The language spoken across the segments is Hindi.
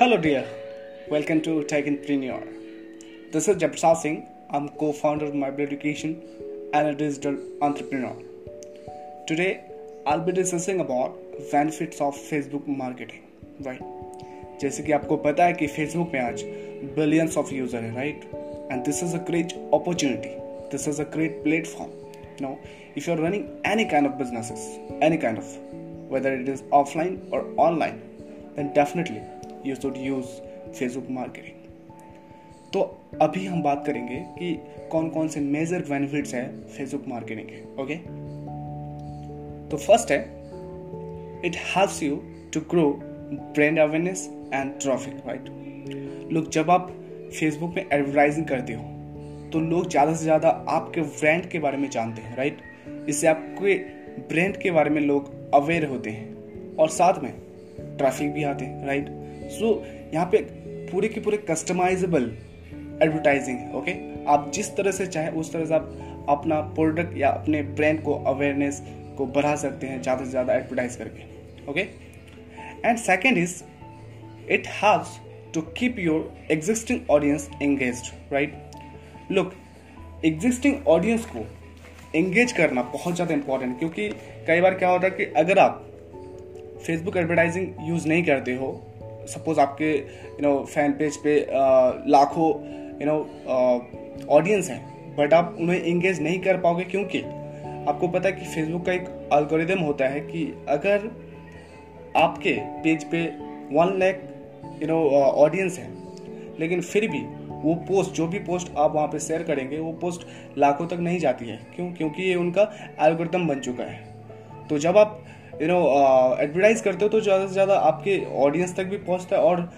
Hello, dear. Welcome to Tech Entrepreneur. This is Jabsal Singh. I'm co-founder of Mybrid Education and a digital entrepreneur. Today, I'll be discussing about benefits of Facebook marketing. Right? जैसे कि आपको पता है कि Facebook में आज billions of यूजर है right? And this is a great opportunity. This is a great platform. You know, if you're running any kind of businesses, any kind of, whether it is offline or online, then definitely you should use Facebook marketing तो अभी हम बात करेंगे कि कौन कौन से मेजर बेनिफिट्स है फेसबुक मार्केटिंग के ओके तो फ़र्स्ट है it helps you to grow brand awareness and traffic right लोग जब आप फेसबुक में एडवर्टाइजिंग करते हो तो लोग ज़्यादा से ज़्यादा आपके ब्रांड के बारे में जानते हैं राइट इससे आपके ब्रांड के बारे में लोग अवेयर होते हैं और साथ में ट्रैफ़िक भी आते हैं राइट सो so, यहाँ पे पूरे के पूरे कस्टमाइजेबल एडवर्टाइजिंग है ओके आप जिस तरह से चाहे उस तरह से आप अपना प्रोडक्ट या अपने ब्रांड को अवेयरनेस को बढ़ा सकते हैं ज़्यादा से ज़्यादा एडवर्टाइज करके okay and second is it haves to keep your existing audience engage right look existing audience को एंगेज करना बहुत ज़्यादा इंपॉर्टेंट क्योंकि कई बार क्या होता है कि अगर आप फेसबुक एडवर्टाइजिंग यूज़ नहीं करते हो सपोज़ आपके यू नो फ़ैन पेज पे लाखों यू नो ऑडियंस हैं बट आप उन्हें इंगेज नहीं कर पाओगे क्योंकि आपको पता है कि फेसबुक का एक अल्गोरिदम होता है कि अगर आपके पेज पे one lakh you know audience है, लेकिन फिर भी वो पोस्ट जो भी पोस्ट आप वहाँ पे शेयर करेंगे, वो पोस्ट लाखों तक नहीं जाती है। क्यों? क्योंकि ये उनका एल्गोरिदम बन चुका है। तो जब आप यू नो एडवर्टाइज करते हो तो ज़्यादा से ज़्यादा आपके ऑडियंस तक भी पहुँचता है और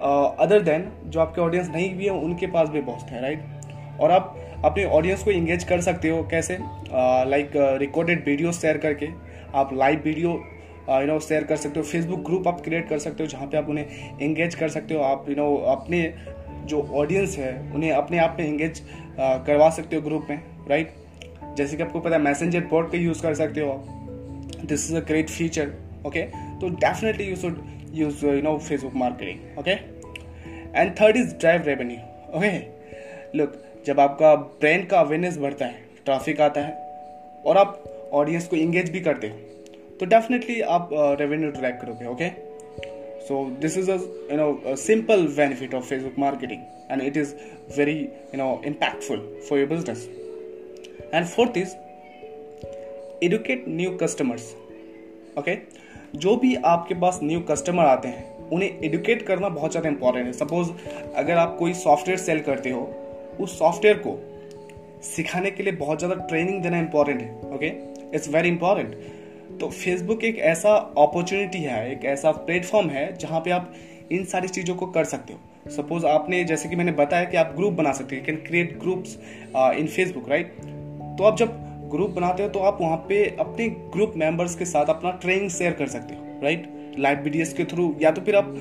अदर uh, देन जो आपके ऑडियंस नहीं भी है उनके पास भी पहुँचता है राइट और आप अपने ऑडियंस को इंगेज कर सकते हो कैसे? लाइक रिकॉर्डेड वीडियो शेयर करके आप live video you know share कर सकते हो। फेसबुक ग्रुप आप क्रिएट कर सकते हो जहाँ पे आप उन्हें इंगेज कर सकते हो। आप यू you नो know, अपने जो ऑडियंस है उन्हें अपने आप में इंगेज uh, करवा सकते हो ग्रुप में राइट जैसे कि आपको पता है मैसेंजर बोर्ड का यूज़ कर सकते हो आप। This is a great feature okay? So definitely you should use uh, you know facebook marketing okay? And third is drive revenue okay? Look जब आपका ब्रांड का अवेयरनेस बढ़ता है ट्रैफ़िक आता है और आप ऑडियंस को इंगेज भी करते हो तो डेफिनेटली आप रेवेन्यू uh, ट्रैक करोगे okay so this is you know simple benefit of Facebook marketing and it is very you know impactful for your business and fourth is educate new customers okay जो भी आपके पास न्यू कस्टमर आते हैं, उन्हें एडुकेट करना बहुत ज़्यादा इंपॉर्टेंट है। सपोज़ अगर आप कोई सॉफ्टवेयर सेल करते हो, उस सॉफ्टवेयर को सिखाने के लिए बहुत ज़्यादा ट्रेनिंग देना इंपॉर्टेंट है ओके इट्स वेरी इंपॉर्टेंट तो फेसबुक एक ऐसा अपॉर्चुनिटी है, एक ऐसा प्लेटफॉर्म है, जहाँ पे आप इन सारी चीज़ों को कर सकते हो। सपोज़ आपने, जैसे कि मैंने बताया कि आप ग्रुप बना सकते हो can create groups in Facebook right तो आप जब ग्रुप बनाते हो तो आप वहाँ पे अपने ग्रुप मेंबर्स के साथ अपना ट्रेनिंग शेयर कर सकते हो राइट लाइव वीडियोस के थ्रू या तो फिर आप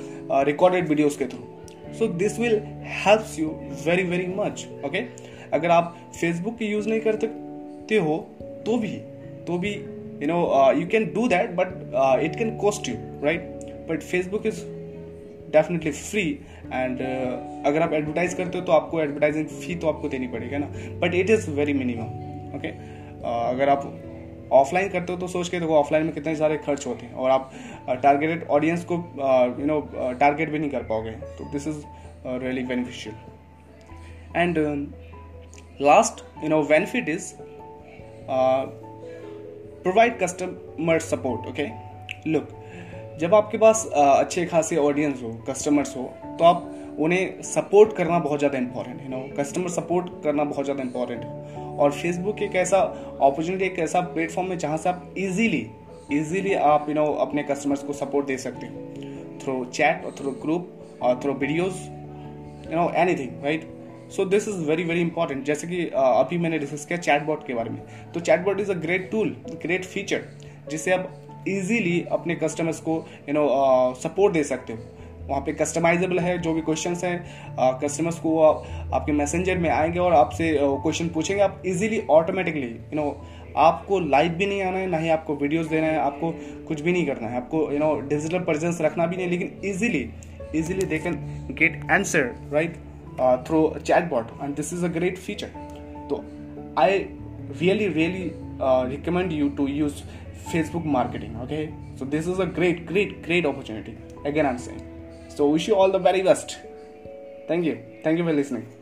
रिकॉर्डेड वीडियोस के through so this will helps you very very much okay अगर आप फेसबुक की यूज़ नहीं करते हो तो भी तो भी you know you can do that but it can cost you right but Facebook is definitely free and अगर आप एडवर्टाइज करते हो तो आपको एडवर्टाइजिंग फ़ी तो आपको देनी पड़ेगा ना? But it is very minimum okay अगर आप ऑफलाइन करते हो तो सोच के देखो ऑफलाइन में कितने सारे खर्च होते हैं और आप टारगेटेड ऑडियंस को यू नो टारगेट भी नहीं कर पाओगे। तो this is really beneficial and last you know benefit is provide customer support okay look जब आपके पास अच्छे खासे ऑडियंस हो कस्टमर्स हो तो आप उन्हें सपोर्ट करना बहुत ज़्यादा इंपॉर्टेंट है नो कस्टमर सपोर्ट करना बहुत ज़्यादा इंपॉर्टेंट है। और फेसबुक एक ऐसा अपॉर्चुनिटी एक ऐसा प्लेटफॉर्म है जहाँ से आप इजीली इजीली आप यू नो अपने कस्टमर्स को सपोर्ट दे सकते हो। थ्रू चैट और थ्रू ग्रुप और through videos you know anything right so this is very very important जैसे कि अभी मैंने डिस्कस किया चैटबॉट के बारे में। तो chatbot is a great tool great feature जिससे आप इजीली अपने कस्टमर्स को यू नो सपोर्ट दे सकते हो। वहाँ पे कस्टमाइजेबल है जो भी क्वेश्चन हैं uh, कस्टमर्स को आप, आपके मैसेंजर में आएँगे और आपसे uh, क्वेश्चन पूछेंगे आप इजीली ऑटोमेटिकली यू नो आपको लाइव भी नहीं आना है ना ही आपको वीडियोस देना है आपको कुछ भी नहीं करना है आपको यू नो डिजिटल प्रेजेंस रखना भी नहीं लेकिन easily easily they can get answer right through chatbot and this is a great feature तो I really really recommend you to use Facebook marketing okay so this is a great great great opportunity again I am saying So, wish you all the very best. Thank you. Thank you for listening.